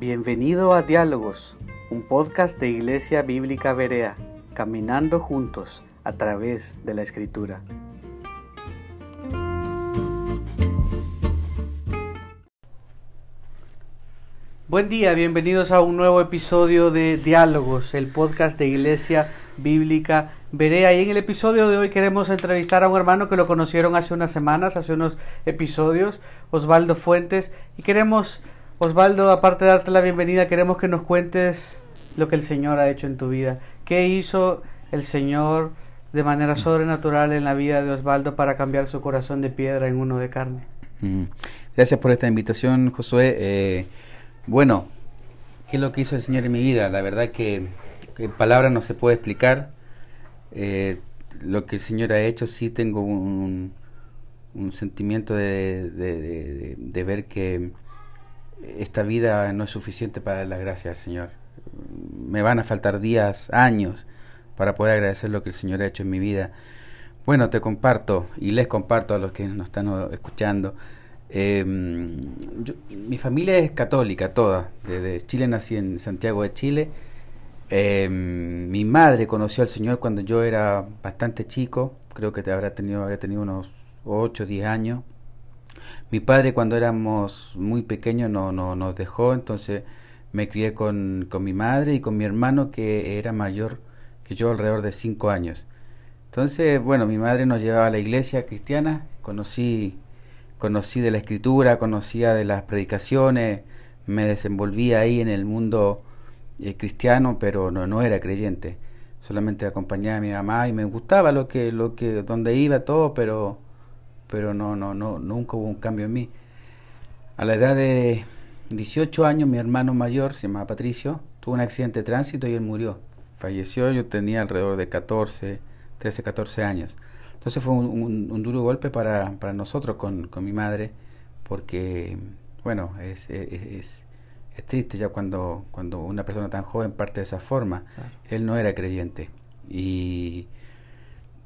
Bienvenido a Diálogos, un podcast de Iglesia Bíblica Berea, caminando juntos a través de la Escritura. Buen día, bienvenidos a un nuevo episodio de Diálogos, el podcast de Iglesia Bíblica Berea. Y en el episodio de hoy queremos entrevistar a un hermano que lo conocieron hace unas semanas, hace unos episodios, Osvaldo Fuentes, y queremos Osvaldo, aparte de darte la bienvenida, queremos que nos cuentes lo que el Señor ha hecho en tu vida. ¿Qué hizo el Señor de manera sobrenatural en la vida de Osvaldo para cambiar su corazón de piedra en uno de carne? Mm. Gracias por esta invitación, Josué. Eh, bueno, ¿qué es lo que hizo el Señor en mi vida? La verdad que en palabras no se puede explicar. Eh, lo que el Señor ha hecho, sí tengo un, sentimiento de ver que esta vida no es suficiente para dar las gracias al Señor. Me van a faltar días, años, para poder agradecer lo que el Señor ha hecho en mi vida. Bueno, te comparto y les comparto a los que nos están escuchando. Em, mi familia es católica, toda. Desde Chile nací en Santiago de Chile. Em, mi madre conoció al Señor cuando yo era bastante chico. Creo que te habrá tenido, habría tenido unos 8 o 10 años. Mi padre cuando éramos muy pequeños no, no, nos dejó, entonces me crié con, mi madre y con mi hermano que era mayor que yo, alrededor de cinco años. Entonces, bueno, mi madre nos llevaba a la iglesia cristiana, conocí, conocí de la escritura, conocía de las predicaciones, me desenvolvía ahí en el mundo eh, cristiano, pero no, no era creyente. Solamente acompañaba a mi mamá y me gustaba lo que, lo que, donde iba todo, pero pero no, no, no, nunca hubo un cambio en mí. A la edad de 18 años, mi hermano mayor, se llamaba Patricio, tuvo un accidente de tránsito y él murió. Falleció, yo tenía alrededor de 14, 13, 14 años. Entonces fue un, duro golpe para, para nosotros con, con, mi madre, porque, bueno, es, es, es, triste ya cuando, cuando una persona tan joven parte de esa forma. Él no era creyente. Y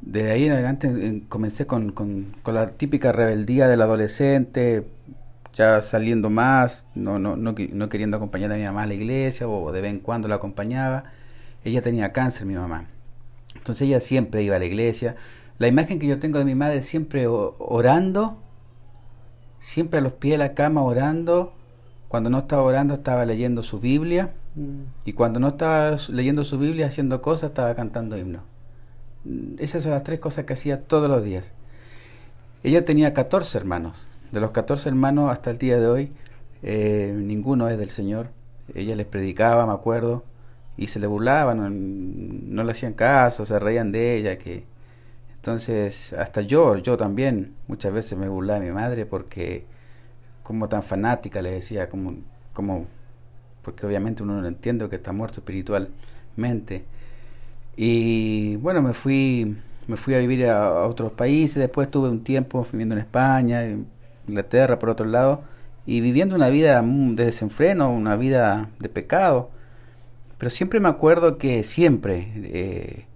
de ahí en adelante comencé con, con, la típica rebeldía del adolescente, ya saliendo más, no, no, no, no, queriendo acompañar a mi mamá a la iglesia o de vez en cuando la acompañaba. Ella tenía cáncer, mi mamá. Entonces ella siempre iba a la iglesia. La imagen que yo tengo de mi madre siempre orando, siempre a los pies de la cama orando. Cuando no estaba orando estaba leyendo su Biblia mm. y cuando no estaba leyendo su Biblia haciendo cosas estaba cantando himnos. Esas son las tres cosas que hacía todos los días. Ella tenía 14 hermanos. De los 14 hermanos hasta el día de hoy, eh, ninguno es del Señor. Ella les predicaba, me acuerdo, y se le burlaban, no, le hacían caso, se reían de ella. que Entonces, hasta yo, yo también, muchas veces me burlaba de mi madre porque, como tan fanática, le decía, como, como porque obviamente uno no entiende que está muerto espiritualmente. Y bueno, me fui, me fui a vivir a, otros países, después tuve un tiempo viviendo en España, en Inglaterra, por otro lado, y viviendo una vida de desenfreno, una vida de pecado. Pero siempre me acuerdo que siempre, eh,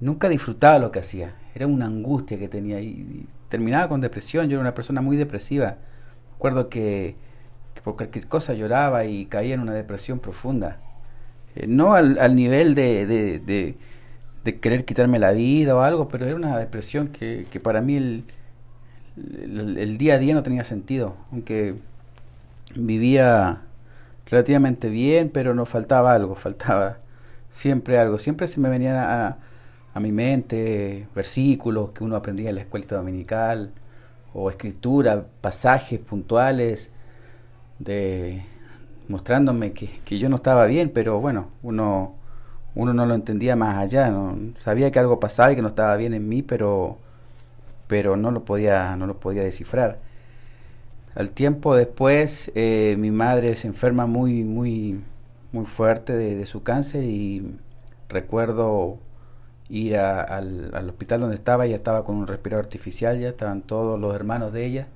nunca disfrutaba lo que hacía, era una angustia que tenía y, terminaba con depresión, yo era una persona muy depresiva. Recuerdo que, que por cualquier cosa lloraba y caía en una depresión profunda. Eh, no al, al nivel de, de, de, querer quitarme la vida o algo, pero era una depresión que, que para mí el, el, día a día no tenía sentido, aunque vivía relativamente bien, pero no faltaba algo, faltaba siempre algo, siempre se me venían a, a mi mente versículos que uno aprendía en la escuela dominical, o escritura, pasajes puntuales de, mostrándome que, que, yo no estaba bien, pero bueno, uno, uno no lo entendía más allá, sabía que algo pasaba y que no estaba bien en mí, pero, pero no, lo podía, no lo podía descifrar. Al tiempo después, eh, mi madre se enferma muy, muy, muy fuerte de, su cáncer y recuerdo ir al, al hospital donde estaba, ella estaba con un respirador artificial, ya estaban todos los hermanos de ella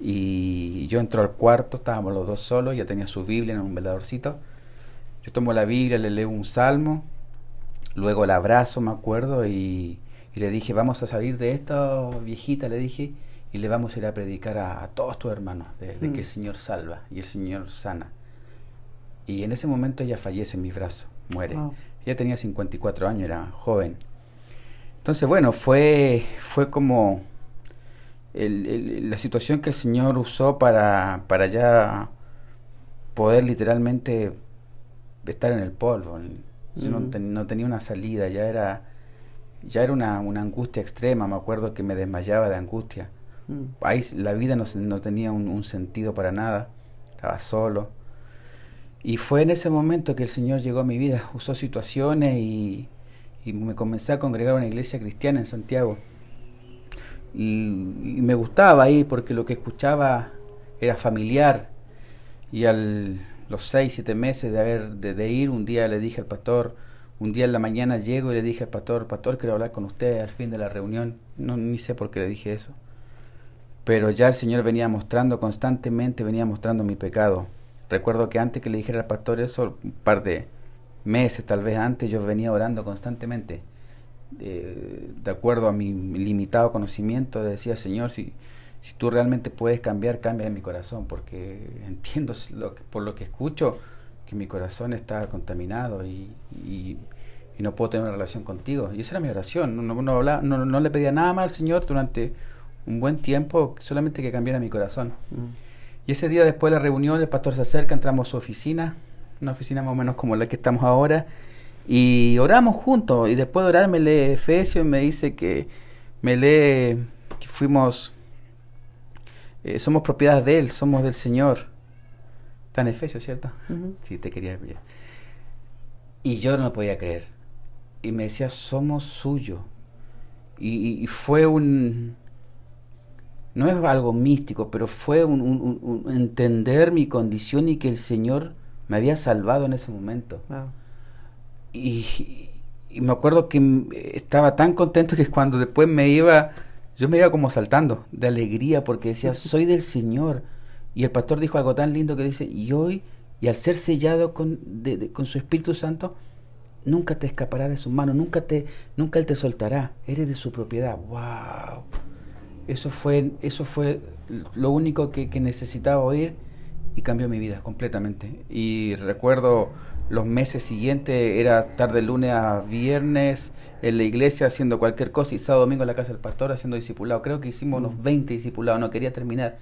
y yo entro al cuarto, estábamos los dos solos, ya tenía su Biblia en un veladorcito. Yo tomo la Biblia, le leo un salmo, luego la abrazo, me acuerdo, y, le dije, vamos a salir de esto, viejita, le dije, y le vamos a ir a predicar a, todos tus hermanos de, que el mm. Señor salva y el Señor sana. Y en ese momento ella fallece en mis brazos, muere. Wow. Ella tenía 54 años, era joven. Entonces, bueno, fue, fue como el- el- la situación que el Señor usó para, para ya poder literalmente estar en el polvo. Yo no, Ujú. ten- no tenía una salida, ya era, ya era una, una angustia extrema. Me acuerdo que me desmayaba de angustia. Mm. Ahí la vida no, no tenía un, un sentido para nada, estaba solo. Y fue en ese momento que el Señor llegó a mi vida, usó situaciones y, y me comencé a congregar a una iglesia cristiana en Santiago. Y, me gustaba ahí porque lo que escuchaba era familiar. Y al los seis, siete meses de, haber, de, de ir, un día le dije al pastor, un día en la mañana llego y le dije al pastor, pastor, quiero hablar con usted al fin de la reunión. No, ni sé por qué le dije eso pero ya el Señor venía mostrando constantemente, venía mostrando mi pecado. Recuerdo que antes que le dijera al pastor eso, un par de meses tal vez antes, yo venía orando constantemente. Eh, de acuerdo a mi limitado conocimiento, decía, Señor, si, si tú realmente puedes cambiar, cambia en mi corazón, porque entiendo lo que- por lo que escucho que mi corazón está contaminado y, y- y no puedo tener una relación contigo. Y esa era mi oración. No, no, no hablaba- no- no le pedía nada más al Señor durante un buen tiempo, solamente que cambiara mi corazón. Mm. Y ese día después de la reunión, el pastor se acerca, entramos a su oficina, una oficina más o menos como la que estamos ahora, y oramos juntos. Y después de orar me lee Efesios y me dice que me lee que fuimos, eh, somos propiedad de Él, somos del Señor. Está en Efesios, ¿cierto? Sí, te quería ver. Y yo no podía creer. Y me decía, somos suyo. Y, fue un... No es algo místico, pero fue un, un- un- un entender mi condición y que el Señor me había salvado en ese momento. Wow. Y, y me acuerdo que estaba tan contento que cuando después me iba, yo me iba como saltando de alegría porque decía, soy del Señor. Y el pastor dijo algo tan lindo que dice, y hoy, y al ser sellado con, de- de- con su Espíritu Santo, nunca te escapará de su mano, nunca, te, nunca Él te soltará, eres de su propiedad. ¡Wow! Eso fue, eso fue lo único que, que necesitaba oír y cambió mi vida completamente. Y recuerdo los meses siguientes, era estar de lunes a viernes en la iglesia haciendo cualquier cosa y sábado domingo en la casa del pastor haciendo discipulado. Creo que hicimos unos 20 discipulados, no quería terminar.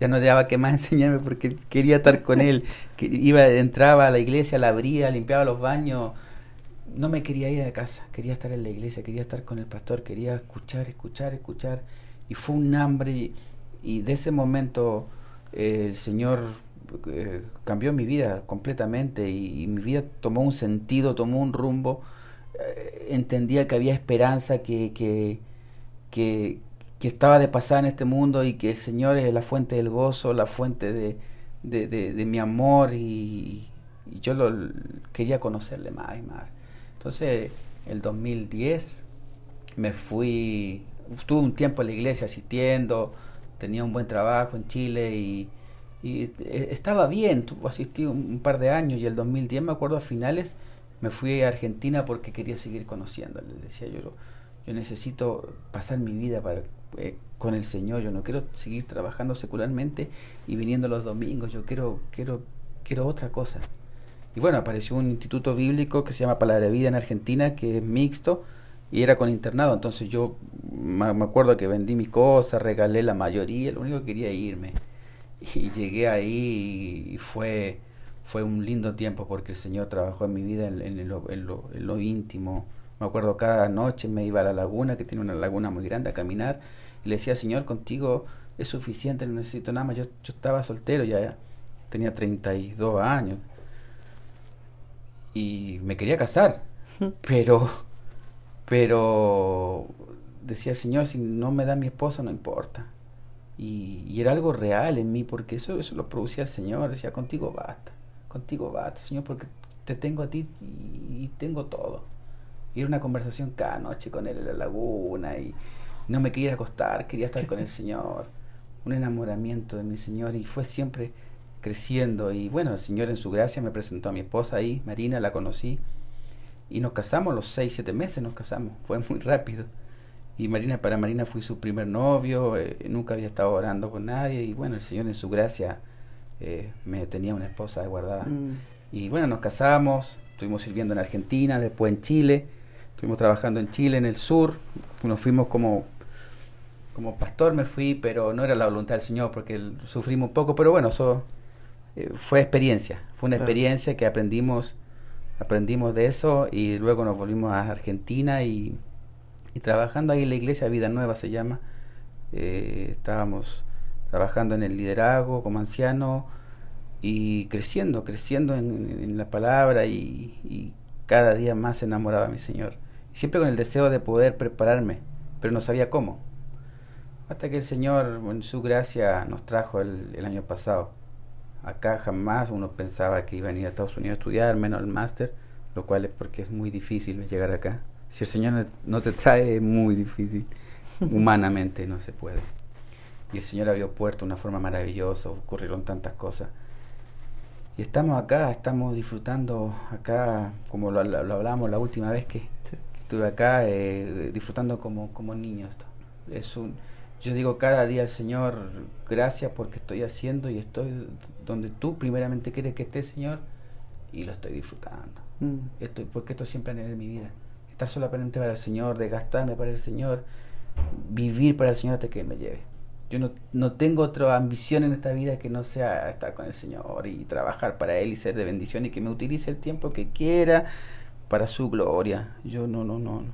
Ya no llevaba que más enseñarme porque quería estar con él. Que iba, entraba a la iglesia, la abría, limpiaba los baños. No me quería ir de casa, quería estar en la iglesia, quería estar con el pastor, quería escuchar, escuchar, escuchar. Y fue un hambre y, y de ese momento eh, el Señor eh, cambió mi vida completamente y, mi vida tomó un sentido, tomó un rumbo. Eh, entendía que había esperanza, que, que, que, estaba de pasar en este mundo y que el Señor es la fuente del gozo, la fuente de, de, mi amor y, y yo lo, quería conocerle más y más. Entonces, el 2010 me fui, estuve un tiempo en la iglesia asistiendo, tenía un buen trabajo en Chile y, y eh, estaba bien, asistí un, par de años y el 2010 me acuerdo a finales me fui a Argentina porque quería seguir conociendo, le decía yo, yo necesito pasar mi vida para, eh, con el Señor, yo no quiero seguir trabajando secularmente y viniendo los domingos, yo quiero, quiero, quiero otra cosa. Y bueno, apareció un instituto bíblico que se llama Palabra de Vida en Argentina, que es mixto, y era con internado. Entonces yo me me acuerdo que vendí mis cosas, regalé la mayoría, lo único que quería irme. Y llegué ahí y fue, fue un lindo tiempo porque el Señor trabajó en mi vida en, en lo, en lo- en lo íntimo. Me acuerdo cada noche me iba a la laguna, que tiene una laguna muy grande, a caminar, y le decía, Señor, contigo es suficiente, no necesito nada más. Yo, yo estaba soltero ya, tenía 32 años y me quería casar, pero, pero decía, Señor, si no me da mi esposa, no importa. Y, y era algo real en mí, porque eso, eso lo producía el Señor. Decía, contigo basta, contigo basta, Señor, porque te tengo a ti y, y tengo todo. Y era una conversación cada noche con él en la laguna y no me quería acostar, quería estar con el Señor. Un enamoramiento de mi Señor y fue siempre creciendo. Y bueno, el Señor en su gracia me presentó a mi esposa ahí, Marina, la conocí. Y nos casamos, los seis, siete meses nos casamos. Fue muy rápido. Y Marina, para Marina fui su primer novio, eh, nunca había estado orando con nadie. Y bueno, el Señor en su gracia eh, me tenía una esposa guardada. Mm. Y bueno, nos casamos, estuvimos sirviendo en Argentina, después en Chile, estuvimos trabajando en Chile, en el sur, nos fuimos como, como pastor, me fui, pero no era la voluntad del Señor porque sufrimos un poco, pero bueno, eso eh, fue experiencia, fue una experiencia que aprendimos, aprendimos de eso y luego nos volvimos a Argentina y, y trabajando ahí en la iglesia Vida Nueva se llama, eh, estábamos trabajando en el liderazgo como anciano y creciendo, creciendo en, la palabra y, cada día más enamoraba a mi Señor. siempre con el deseo de poder prepararme, pero no sabía cómo. Hasta que el Señor, en su gracia, nos trajo el, año pasado. Acá jamás uno pensaba que iba a ir a Estados Unidos a estudiar, menos el máster, lo cual es porque es muy difícil llegar acá. Si el Señor no te trae, es muy difícil. Humanamente no se puede. Y el Señor abrió puerto de una forma maravillosa, ocurrieron tantas cosas. Y estamos acá, estamos disfrutando acá, como lo, hablamos la última vez que, estuve acá, eh, disfrutando como, como niños. Es un, yo digo cada día al Señor, gracias porque estoy haciendo y estoy donde tú primeramente quieres que esté, Señor, y lo estoy disfrutando. Mm. Estoy, porque esto siempre en mi vida. Estar solamente para el Señor, de gastarme para el Señor, vivir para el Señor hasta que me lleve. Yo no, no tengo otra ambición en esta vida que no sea estar con el Señor y trabajar para Él y ser de bendición y que me utilice el tiempo que quiera para su gloria. Yo no, no, no,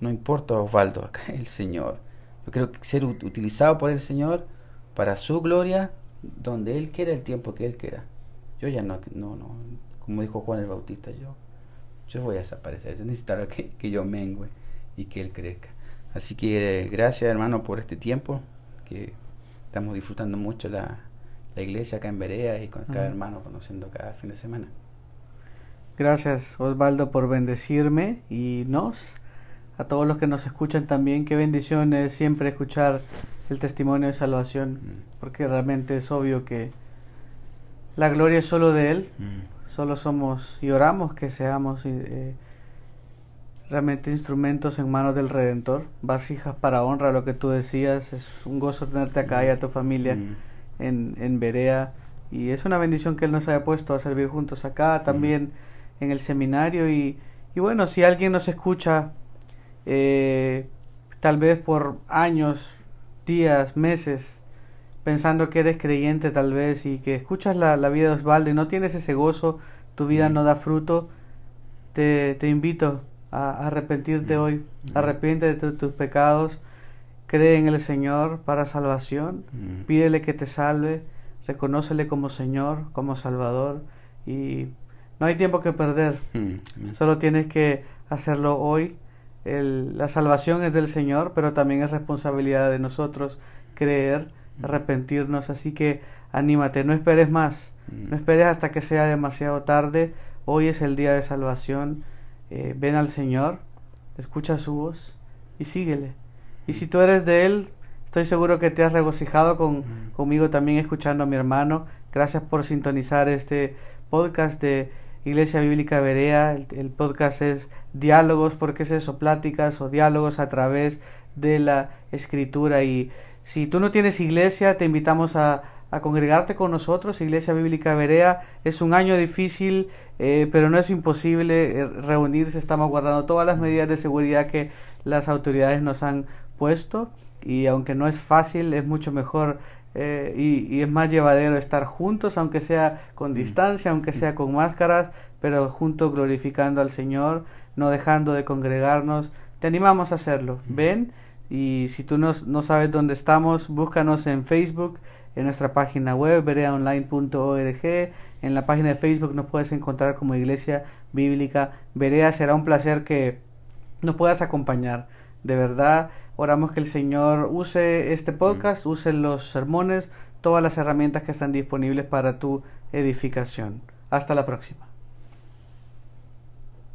no importa Osvaldo, acá el Señor. Yo creo que ser utilizado por el Señor para su gloria, donde Él quiera, el tiempo que Él quiera. Yo ya no, no, no, como dijo Juan el Bautista, yo, yo voy a desaparecer. Yo necesito que, que yo mengue y que Él crezca. Así que gracias hermano por este tiempo, que estamos disfrutando mucho la, la iglesia acá en Berea y con cada hermano conociendo cada fin de semana. Gracias Osvaldo por bendecirme y nos, a todos los que nos escuchan también, qué bendición es siempre escuchar el testimonio de salvación, mm. porque realmente es obvio que la gloria es solo de Él, mm. Solo somos y oramos que seamos eh, realmente instrumentos en manos del Redentor, vasijas para honra, lo que tú decías, es un gozo tenerte acá y a tu familia mm. en, en Berea y es una bendición que Él nos haya puesto a servir juntos acá, también mm. en el seminario y, y, bueno, si alguien nos escucha eh, tal vez por años, días, meses, pensando que eres creyente tal vez y que escuchas la, la vida de Osvaldo y no tienes ese gozo, tu vida mm. no da fruto, te, te invito a arrepentirte mm. hoy. Mm. Arrepiente de tus pecados. Cree en el Señor para salvación. Pídele que te salve. Reconócele como Señor, como Salvador. Y no hay tiempo que perder. Solo tienes que hacerlo hoy. la salvación es del Señor, pero también es responsabilidad de nosotros creer, arrepentirnos. Así que anímate, no esperes más. No esperes hasta que sea demasiado tarde. Hoy es el día de salvación eh, ven al Señor, escucha su voz y síguele. Y si tú eres de Él, estoy seguro que te has regocijado con, conmigo también escuchando a mi hermano. Gracias por sintonizar este podcast de Iglesia Bíblica Berea. El, podcast es diálogos, porque es eso? Pláticas o diálogos a través de la escritura. Y si tú no tienes iglesia, te invitamos a a congregarte con nosotros, Iglesia Bíblica Berea. Es un año difícil, eh, pero no es imposible eh, reunirse. Estamos guardando todas las medidas de seguridad que las autoridades nos han puesto y aunque no es fácil, es mucho mejor eh, y, es más llevadero estar juntos, aunque sea con mm. distancia, aunque sea con máscaras, pero juntos glorificando al Señor, no dejando de congregarnos. Te animamos a hacerlo. Mm. Ven y si tú no, no sabes dónde estamos, búscanos en Facebook en nuestra página web, bereaonline.org. En la página de Facebook nos puedes encontrar como Iglesia Bíblica Berea. Será un placer que nos puedas acompañar. De verdad, oramos que el Señor use este podcast, use los sermones, todas las herramientas que están disponibles para tu edificación. Hasta la próxima.